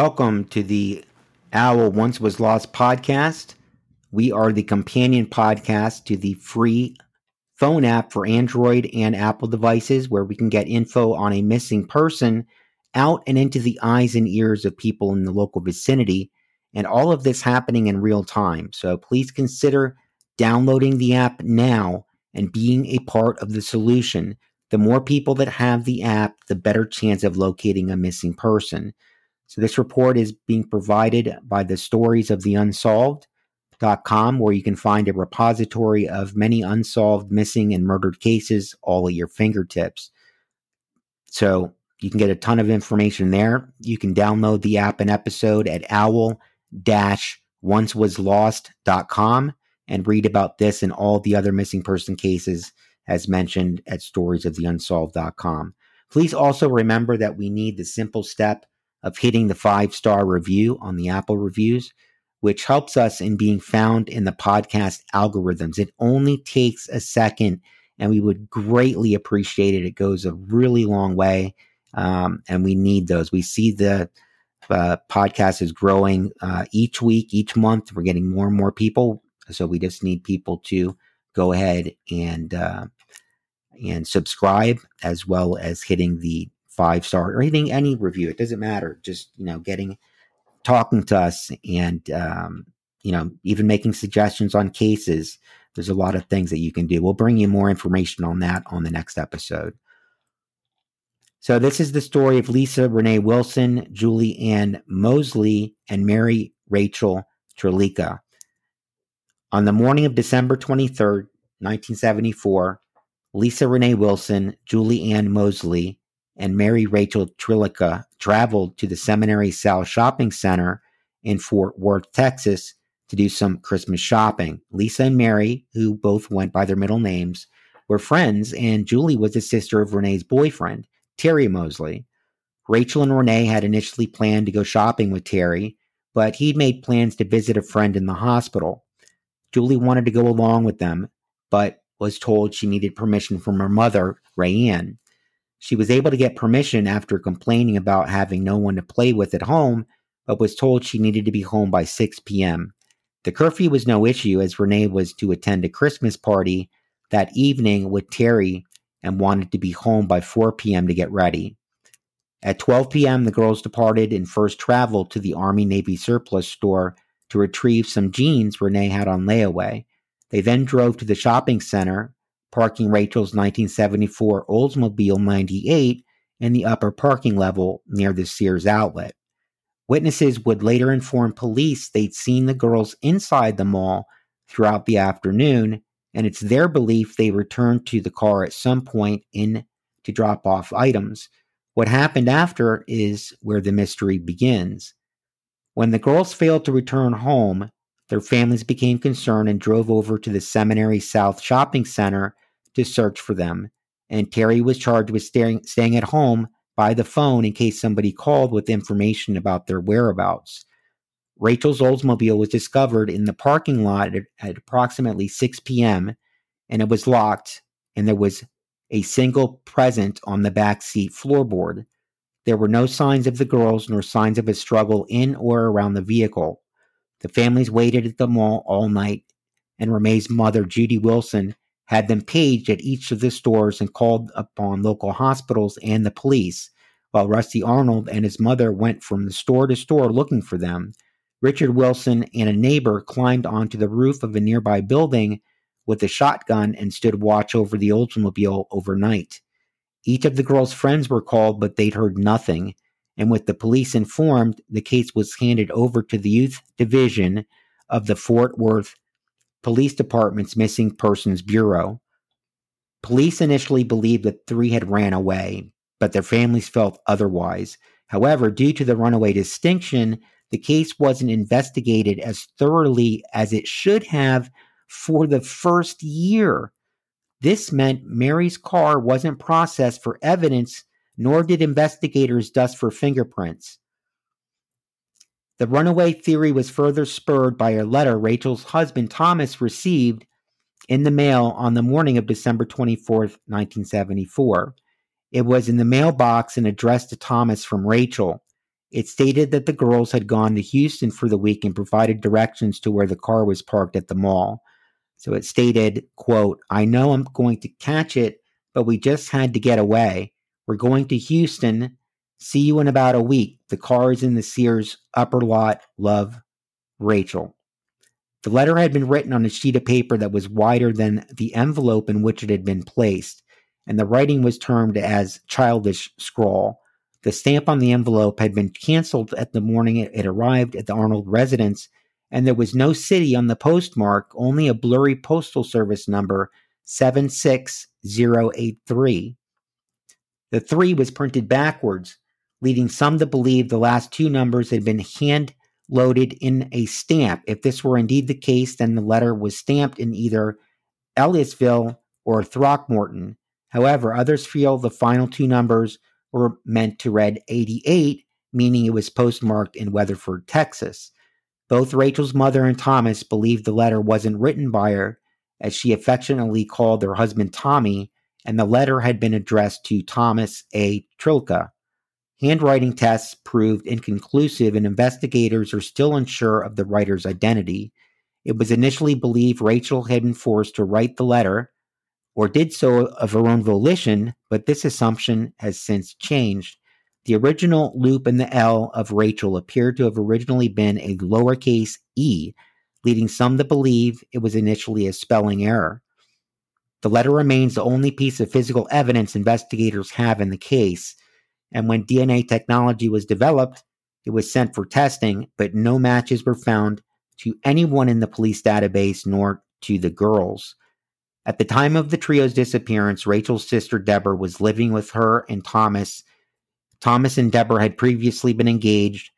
Welcome to the Owl Once Was Lost podcast. We are the companion podcast to the free phone app for Android and Apple devices where we can get info on a missing person out and into the eyes and ears of people in the local vicinity. And all of this happening in real time. So please consider downloading the app now and being a part of the solution. The more people that have the app, the better chance of locating a missing person. So this report is being provided by the stories of the unsolved.com where you can find a repository of many unsolved missing and murdered cases all at your fingertips. So you can get a ton of information there. You can download the app and episode at owl-oncewaslost.com and read about this and all the other missing person cases as mentioned at storiesoftheunsolved.com. Please also remember that we need the simple step of hitting the five star review on the Apple reviews, which helps us in being found in the podcast algorithms. It only takes a second, and we would greatly appreciate it. It goes a really long way, um, and we need those. We see the uh, podcast is growing uh, each week, each month. We're getting more and more people, so we just need people to go ahead and uh, and subscribe, as well as hitting the five star or anything, any review. It doesn't matter. Just, you know, getting, talking to us and, um, you know, even making suggestions on cases. There's a lot of things that you can do. We'll bring you more information on that on the next episode. So, this is the story of Lisa Renee Wilson, Julie Ann Moseley, and Mary Rachel Trlica. On the morning of December 23rd, 1974, Lisa Renee Wilson, Julie Ann Moseley, and Mary Rachel Trlica traveled to the Seminary South Shopping Center in Fort Worth, Texas, to do some Christmas shopping. Lisa and Mary, who both went by their middle names, were friends, and Julie was the sister of Renee's boyfriend, Terry Moseley. Rachel and Renee had initially planned to go shopping with Terry, but he'd made plans to visit a friend in the hospital. Julie wanted to go along with them, but was told she needed permission from her mother, Rayanne. She was able to get permission after complaining about having no one to play with at home, but was told she needed to be home by 6 p.m. The curfew was no issue as Renee was to attend a Christmas party that evening with Terry and wanted to be home by 4 p.m. to get ready. At 12 p.m., the girls departed and first traveled to the Army Navy surplus store to retrieve some jeans Renee had on layaway. They then drove to the shopping center parking Rachel's 1974 Oldsmobile 98 in the upper parking level near the Sears outlet. Witnesses would later inform police they'd seen the girls inside the mall throughout the afternoon, and it's their belief they returned to the car at some point in to drop off items. What happened after is where the mystery begins. When the girls failed to return home, their families became concerned and drove over to the Seminary South Shopping Center to search for them. And Terry was charged with staying, staying at home by the phone in case somebody called with information about their whereabouts. Rachel's Oldsmobile was discovered in the parking lot at, at approximately 6 p.m. and it was locked, and there was a single present on the back seat floorboard. There were no signs of the girls nor signs of a struggle in or around the vehicle. The families waited at the mall all night, and Renee's mother, Judy Wilson, had them paged at each of the stores and called upon local hospitals and the police, while Rusty Arnold and his mother went from store to store looking for them. Richard Wilson and a neighbor climbed onto the roof of a nearby building with a shotgun and stood watch over the Oldsmobile overnight. Each of the girls' friends were called, but they'd heard nothing and with the police informed, the case was handed over to the Youth Division of the Fort Worth Police Department's Missing Persons Bureau. Police initially believed that three had ran away, but their families felt otherwise. However, due to the runaway distinction, the case wasn't investigated as thoroughly as it should have for the first year. This meant Mary's car wasn't processed for evidence nor did investigators dust for fingerprints. The runaway theory was further spurred by a letter Rachel's husband Thomas received in the mail on the morning of December 24, 1974. It was in the mailbox and addressed to Thomas from Rachel. It stated that the girls had gone to Houston for the week and provided directions to where the car was parked at the mall. So it stated, quote, I know I'm going to catch it, but we just had to get away. We're going to Houston. See you in about a week. The car is in the Sears upper lot. Love, Rachel. The letter had been written on a sheet of paper that was wider than the envelope in which it had been placed, and the writing was termed as childish scrawl. The stamp on the envelope had been canceled at the morning it arrived at the Arnold residence, and there was no city on the postmark, only a blurry postal service number 76083. The 3 was printed backwards, leading some to believe the last two numbers had been hand loaded in a stamp. If this were indeed the case, then the letter was stamped in either Ellisville or Throckmorton. However, others feel the final two numbers were meant to read 88, meaning it was postmarked in Weatherford, Texas. Both Rachel's mother and Thomas believed the letter wasn't written by her, as she affectionately called their husband Tommy, and the letter had been addressed to Thomas A. Trlica. Handwriting tests proved inconclusive, and investigators are still unsure of the writer's identity. It was initially believed Rachel had been forced to write the letter, or did so of her own volition, but this assumption has since changed. The original loop in the L of Rachel appeared to have originally been a lowercase e, leading some to believe it was initially a spelling error. The letter remains the only piece of physical evidence investigators have in the case, and when DNA technology was developed, it was sent for testing, but no matches were found to anyone in the police database nor to the girls. At the time of the trio's disappearance, Rachel's sister Deborah was living with her and Thomas. Thomas and Deborah had previously been engaged,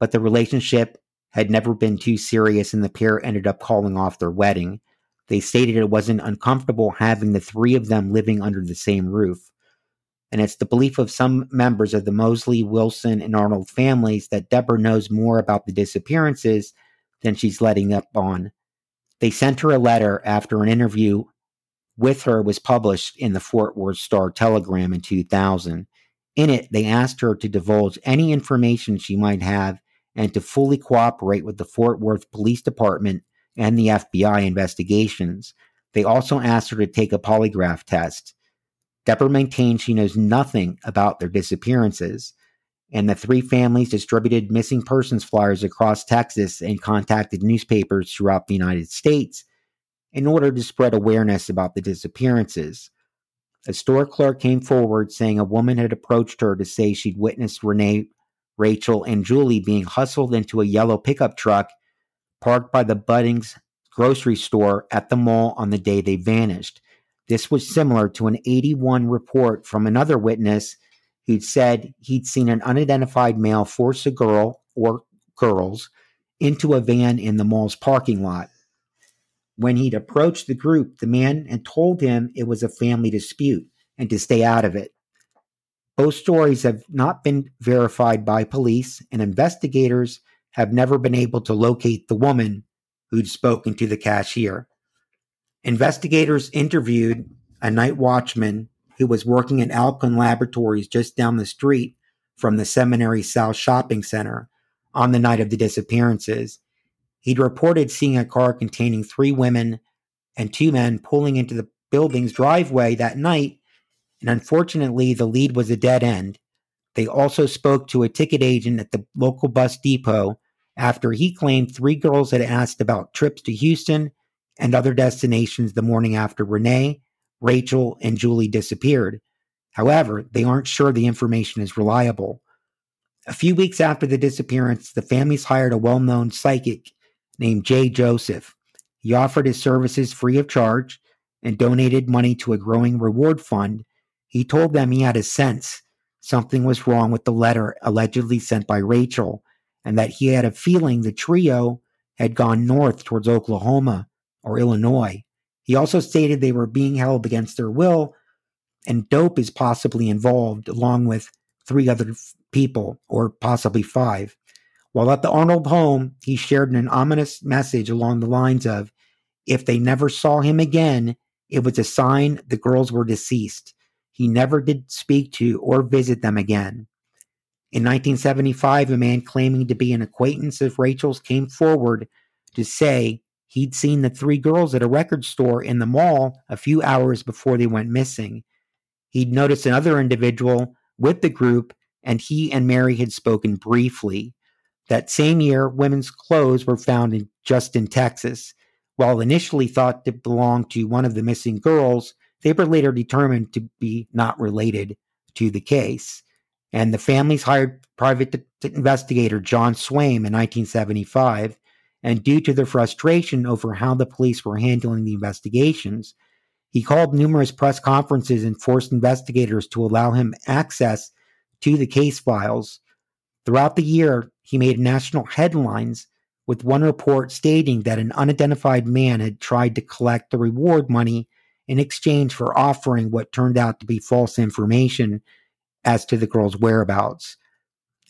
but the relationship had never been too serious, and the pair ended up calling off their wedding. They stated it wasn't uncomfortable having the three of them living under the same roof and it's the belief of some members of the Moseley, Wilson, and Arnold families that Deborah knows more about the disappearances than she's letting up on. They sent her a letter after an interview with her was published in the Fort Worth Star Telegram in 2000. In it, they asked her to divulge any information she might have and to fully cooperate with the Fort Worth Police Department and the FBI investigations. They also asked her to take a polygraph test. Deborah maintains she knows nothing about their disappearances, and the three families distributed missing persons flyers across Texas and contacted newspapers throughout the United States in order to spread awareness about the disappearances. A store clerk came forward saying a woman had approached her to say she'd witnessed Renee, Rachel, and Julie being hustled into a yellow pickup truck parked by the Buddings grocery store at the mall on the day they vanished. This was similar to an 81 report from another witness who'd said he'd seen an unidentified male force a girl or girls into a van in the mall's parking lot. When he'd approached the group, the man had told him it was a family dispute and to stay out of it. Both stories have not been verified by police, and investigators have never been able to locate the woman who'd spoken to the cashier. Investigators interviewed a night watchman who was working at Alcon Laboratories just down the street from the Seminary South Shopping Center on the night of the disappearances. He'd reported seeing a car containing three women and two men pulling into the building's driveway that night, and unfortunately, the lead was a dead end. They also spoke to a ticket agent at the local bus depot after he claimed three girls had asked about trips to Houston and other destinations the morning after Renee, Rachel, and Julie disappeared. However, they aren't sure the information is reliable. A few weeks after the disappearance, the families hired a well known psychic named Jay Joseph. He offered his services free of charge and donated money to a growing reward fund. He told them he had a sense something was wrong with the letter allegedly sent by Rachel and that he had a feeling the trio had gone north towards Oklahoma or Illinois. He also stated they were being held against their will and dope is possibly involved along with three other f- people or possibly five. While at the Arnold home, he shared an ominous message along the lines of if they never saw him again, it was a sign the girls were deceased. He never did speak to or visit them again. In 1975, a man claiming to be an acquaintance of Rachel's came forward to say he'd seen the three girls at a record store in the mall a few hours before they went missing. He'd noticed another individual with the group, and he and Mary had spoken briefly. That same year, women's clothes were found in Justin, Texas. While initially thought to belong to one of the missing girls, they were later determined to be not related to the case. And the families hired private investigator John Swaim in 1975. And due to their frustration over how the police were handling the investigations, he called numerous press conferences and forced investigators to allow him access to the case files. Throughout the year, he made national headlines with one report stating that an unidentified man had tried to collect the reward money in exchange for offering what turned out to be false information as to the girl's whereabouts.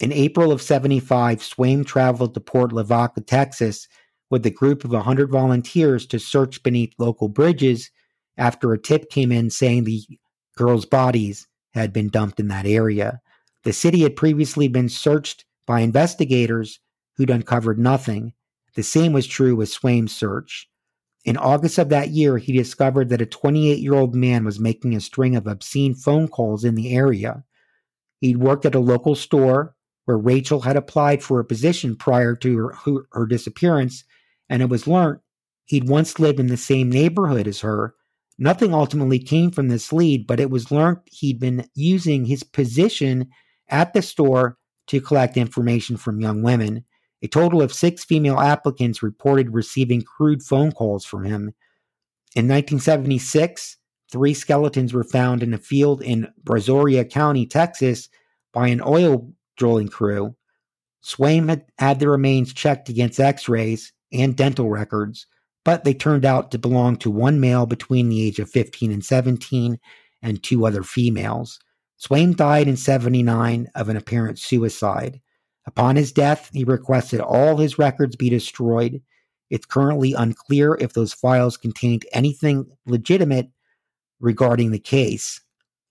In April of 75, Swaim traveled to Port Lavaca, Texas, with a group of 100 volunteers to search beneath local bridges after a tip came in saying the girls' bodies had been dumped in that area. The city had previously been searched by investigators who'd uncovered nothing. The same was true with Swaim's search. In August of that year, he discovered that a 28 year old man was making a string of obscene phone calls in the area. He'd worked at a local store where Rachel had applied for a position prior to her, her, disappearance, and it was learnt he'd once lived in the same neighborhood as her. Nothing ultimately came from this lead, but it was learnt he'd been using his position at the store to collect information from young women. A total of six female applicants reported receiving crude phone calls from him. In 1976, three skeletons were found in a field in Brazoria County, Texas, by an oil drilling crew. Swaim had had the remains checked against x rays and dental records, but they turned out to belong to one male between the age of 15 and 17 and two other females. Swaim died in 79 of an apparent suicide. Upon his death, he requested all his records be destroyed. It's currently unclear if those files contained anything legitimate regarding the case.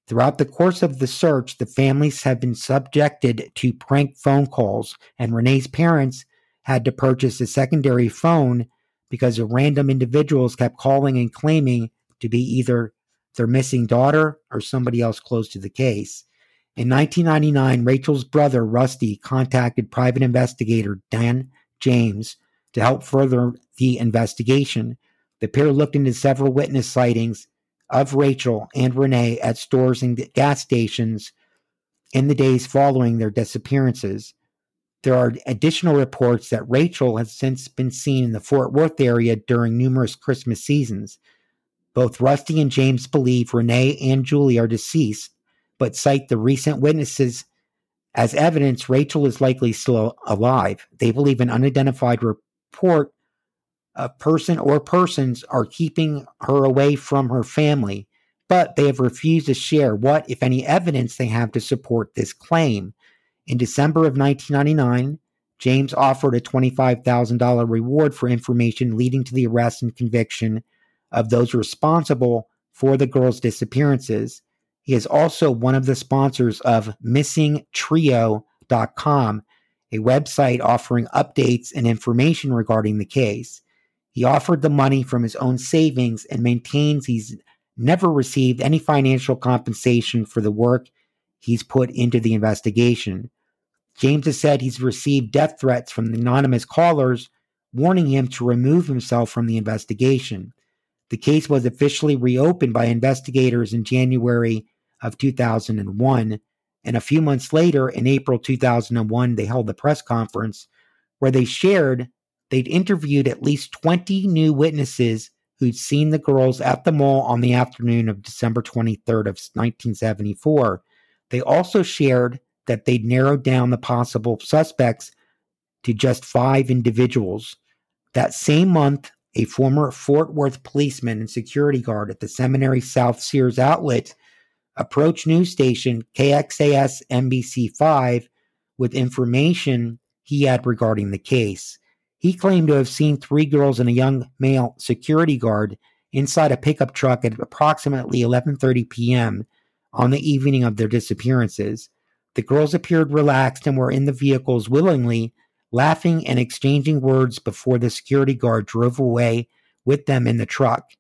Throughout the course of the search, the families have been subjected to prank phone calls, and Renee's parents had to purchase a secondary phone because random individuals kept calling and claiming to be either their missing daughter or somebody else close to the case. In 1999, Rachel's brother, Rusty, contacted private investigator Dan James to help further the investigation. The pair looked into several witness sightings of Rachel and Renee at stores and gas stations in the days following their disappearances. There are additional reports that Rachel has since been seen in the Fort Worth area during numerous Christmas seasons. Both Rusty and James believe Renee and Julie are deceased, but cite the recent witnesses as evidence Rachel is likely still alive. They believe an unidentified report a person or persons are keeping her away from her family, but they have refused to share what, if any, evidence they have to support this claim. In December of 1999, James offered a $25,000 reward for information leading to the arrest and conviction of those responsible for the girls' disappearances. He is also one of the sponsors of MissingTrio.com, a website offering updates and information regarding the case. He offered the money from his own savings and maintains he's never received any financial compensation for the work he's put into the investigation. James has said he's received death threats from anonymous callers warning him to remove himself from the investigation. The case was officially reopened by investigators in January of 2001, and a few months later, in April 2001, they held a press conference where they shared they'd interviewed at least 20 new witnesses who'd seen the girls at the mall on the afternoon of December 23rd of 1974. They also shared that they'd narrowed down the possible suspects to just five individuals. That same month, a former Fort Worth policeman and security guard at the Seminary South Sears outlet approached news station KXAS NBC5 with information he had regarding the case. He claimed to have seen three girls and a young male security guard inside a pickup truck at approximately 11:30 p.m. on the evening of their disappearances. The girls appeared relaxed and were in the vehicles willingly, laughing and exchanging words before the security guard drove away with them in the truck.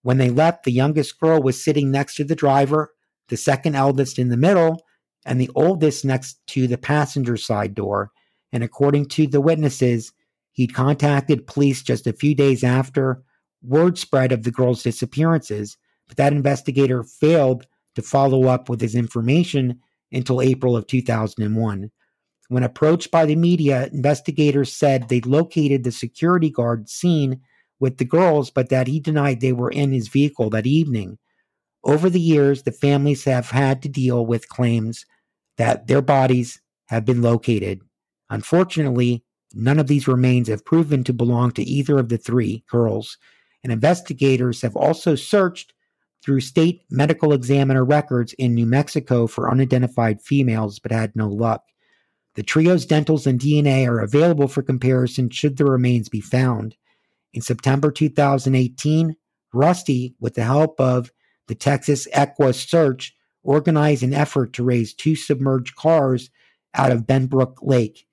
When they left, the youngest girl was sitting next to the driver, the second eldest in the middle, and the oldest next to the passenger side door. And according to the witnesses, he'd contacted police just a few days after word spread of the girls' disappearances, but that investigator failed to follow up with his information until April of 2001. When approached by the media, investigators said they'd located the security guard seen with the girls, but that he denied they were in his vehicle that evening. Over the years, the families have had to deal with claims that their bodies have been located. Unfortunately, none of these remains have proven to belong to either of the three girls, and investigators have also searched through state medical examiner records in New Mexico for unidentified females but had no luck. The trio's dentals and DNA are available for comparison should the remains be found. In September 2018, Rusty, with the help of the Texas EquuSearch, organized an effort to raise two submerged cars out of Benbrook Lake.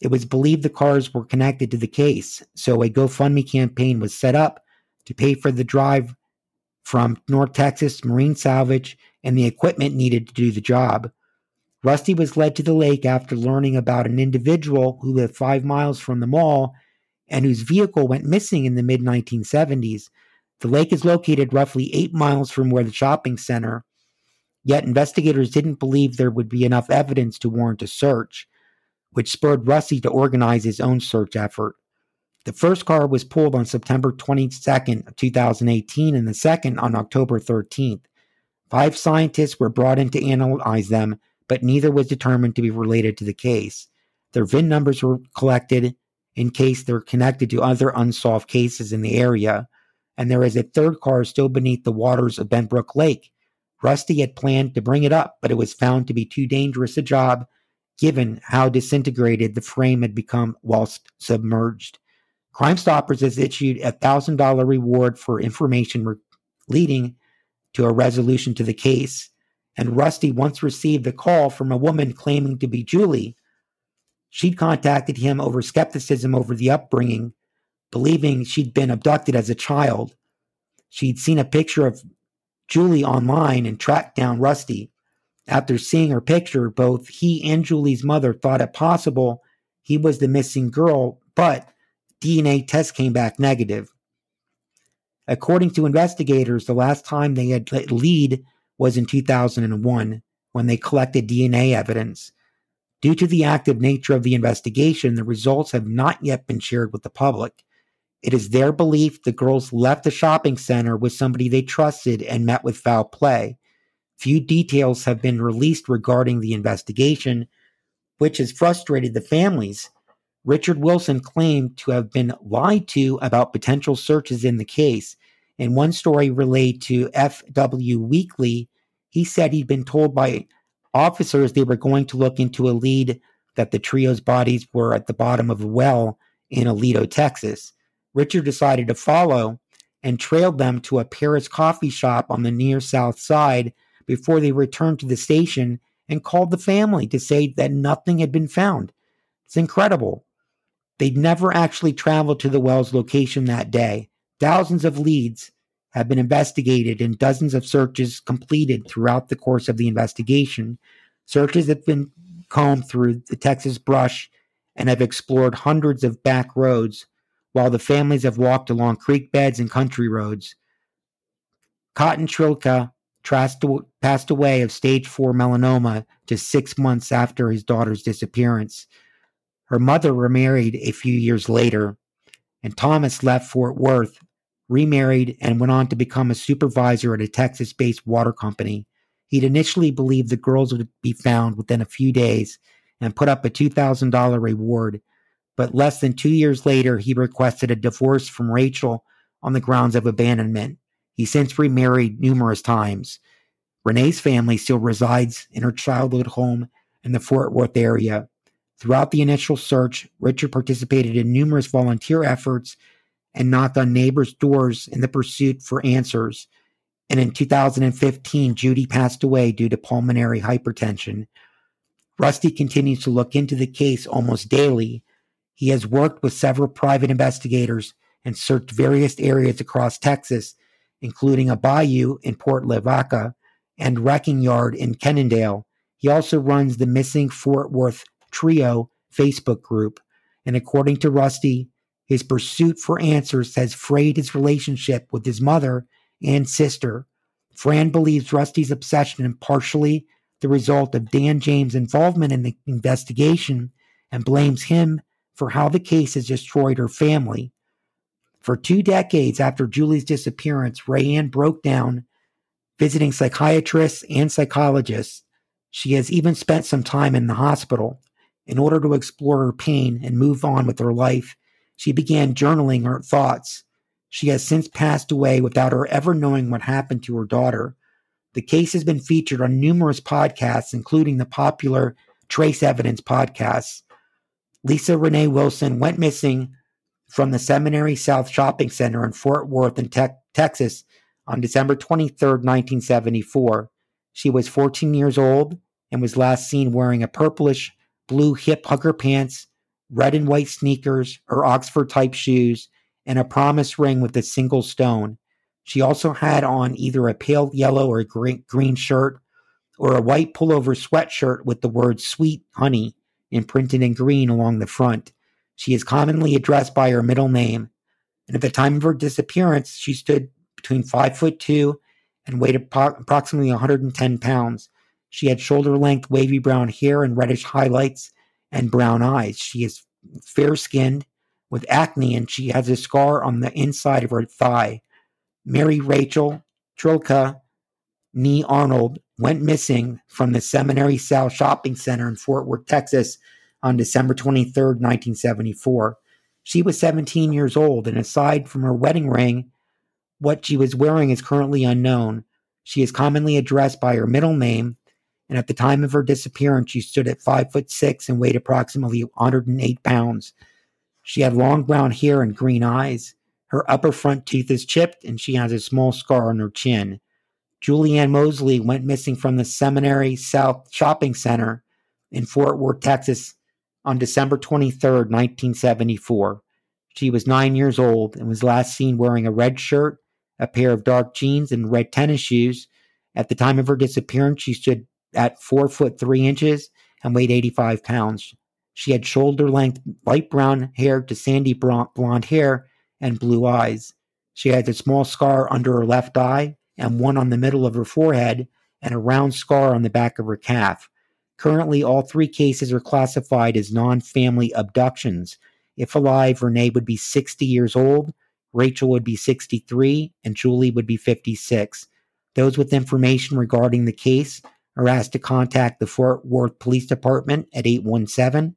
It was believed the cars were connected to the case, so a GoFundMe campaign was set up to pay for the drive from North Texas Marine Salvage and the equipment needed to do the job. Rusty was led to the lake after learning about an individual who lived five miles from the mall and whose vehicle went missing in the mid 1970s. The lake is located roughly eight miles from where the shopping center, yet investigators didn't believe there would be enough evidence to warrant a search, which spurred Rusty to organize his own search effort. The first car was pulled on September 22nd, 2018, and the second on October 13th. Five scientists were brought in to analyze them, but neither was determined to be related to the case. Their VIN numbers were collected in case they're connected to other unsolved cases in the area. And there is a third car still beneath the waters of Benbrook Lake. Rusty had planned to bring it up, but it was found to be too dangerous a job given how disintegrated the frame had become whilst submerged. Crime Stoppers has issued a $1,000 reward for information re- leading to a resolution to the case. And Rusty once received a call from a woman claiming to be Julie, She'd contacted him over skepticism over the upbringing, believing she'd been abducted as a child. She'd seen a picture of Julie online and tracked down Rusty. After seeing her picture, both he and Julie's mother thought it possible he was the missing girl, but DNA test came back negative. According to investigators, the last time they had lead was in 2001 when they collected DNA evidence. Due to the active nature of the investigation, the results have not yet been shared with the public. It is their belief the girls left the shopping center with somebody they trusted and met with foul play. Few details have been released regarding the investigation, which has frustrated the families. Richard Wilson claimed to have been lied to about potential searches in the case. In one story relayed to FW Weekly, he said he'd been told by officers they were going to look into a lead that the trio's bodies were at the bottom of a well in Aledo, Texas. Richard decided to follow and trailed them to a Paris coffee shop on the near south side before they returned to the station and called the family to say that nothing had been found. It's incredible. They'd never actually traveled to the well's location that day. Thousands of leads have been investigated and dozens of searches completed throughout the course of the investigation. Searches have been combed through the Texas brush and have explored hundreds of back roads, while the families have walked along creek beds and country roads. Cotton Trlica passed away of stage 4 melanoma just six months after his daughter's disappearance. Her mother remarried a few years later, and Thomas left Fort Worth remarried, and went on to become a supervisor at a Texas based water company. He'd initially believed the girls would be found within a few days and put up a $2,000 reward. But less than two years later, he requested a divorce from Rachel on the grounds of abandonment. He since remarried numerous times. Renee's family still resides in her childhood home in the Fort Worth area. Throughout the initial search, Richard participated in numerous volunteer efforts and knocked on neighbors' doors in the pursuit for answers. And in 2015, Judy passed away due to pulmonary hypertension. Rusty continues to look into the case almost daily. He has worked with several private investigators and searched various areas across Texas, including a bayou in Port Lavaca and wrecking yard in Kennedale. He also runs the Missing Fort Worth Trio Facebook group. And according to Rusty, his pursuit for answers has frayed his relationship with his mother and sister. Fran believes Rusty's obsession is partially the result of Dan James' involvement in the investigation and blames him for how the case has destroyed her family. For two decades after Julie's disappearance, Rayanne broke down visiting psychiatrists and psychologists. She has even spent some time in the hospital. In order to explore her pain and move on with her life, she began journaling her thoughts. She has since passed away without her ever knowing what happened to her daughter. The case has been featured on numerous podcasts, including the popular Trace Evidence podcast. Lisa Renee Wilson went missing from the Seminary South Shopping Center in Fort Worth in te- Texas on December 23, 1974. She was 14 years old and was last seen wearing a purplish blue hip hugger pants, red and white sneakers, her Oxford type shoes, and a promise ring with a single stone. She also had on either a pale yellow or green, green shirt or a white pullover sweatshirt with the word sweet honey imprinted in green along the front. She is commonly addressed by her middle name. And at the time of her disappearance, she stood between five foot two and weighed approximately 110 pounds. She had shoulder length wavy brown hair and reddish highlights and brown eyes. She is fair skinned with acne and she has a scar on the inside of her thigh. Mary Rachel Trlica Nee Arnold went missing from the Seminary South Shopping Center in Fort Worth, Texas on December 23, 1974. She was 17 years old, and aside from her wedding ring what she was wearing is currently unknown. She is commonly addressed by her middle name, and at the time of her disappearance, she stood at five foot six and weighed approximately 108 pounds. She had long brown hair and green eyes. Her upper front tooth is chipped, and she has a small scar on her chin. Julianne Moseley went missing from the Seminary South Shopping Center in Fort Worth, Texas on December 23, 1974. She was nine years old and was last seen wearing a red shirt a pair of dark jeans, and red tennis shoes. At the time of her disappearance, she stood at four foot three inches and weighed 85 pounds. She had shoulder length light brown hair to sandy blonde hair and blue eyes. She had a small scar under her left eye and one on the middle of her forehead and a round scar on the back of her calf. Currently, all three cases are classified as non family abductions. If alive, Renee would be 60 years old Rachel would be 63, and Julie would be 56. Those with information regarding the case are asked to contact the Fort Worth Police Department at 817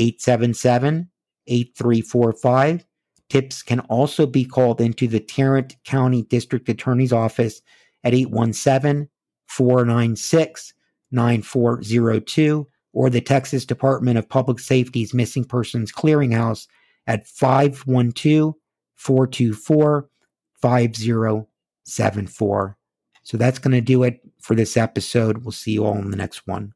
877 8345. Tips can also be called into the Tarrant County District Attorney's Office at 817 496 9402 or the Texas Department of Public Safety's Missing Persons Clearinghouse at 512 424 5074. So that's going to do it for this episode. We'll see you all in the next one.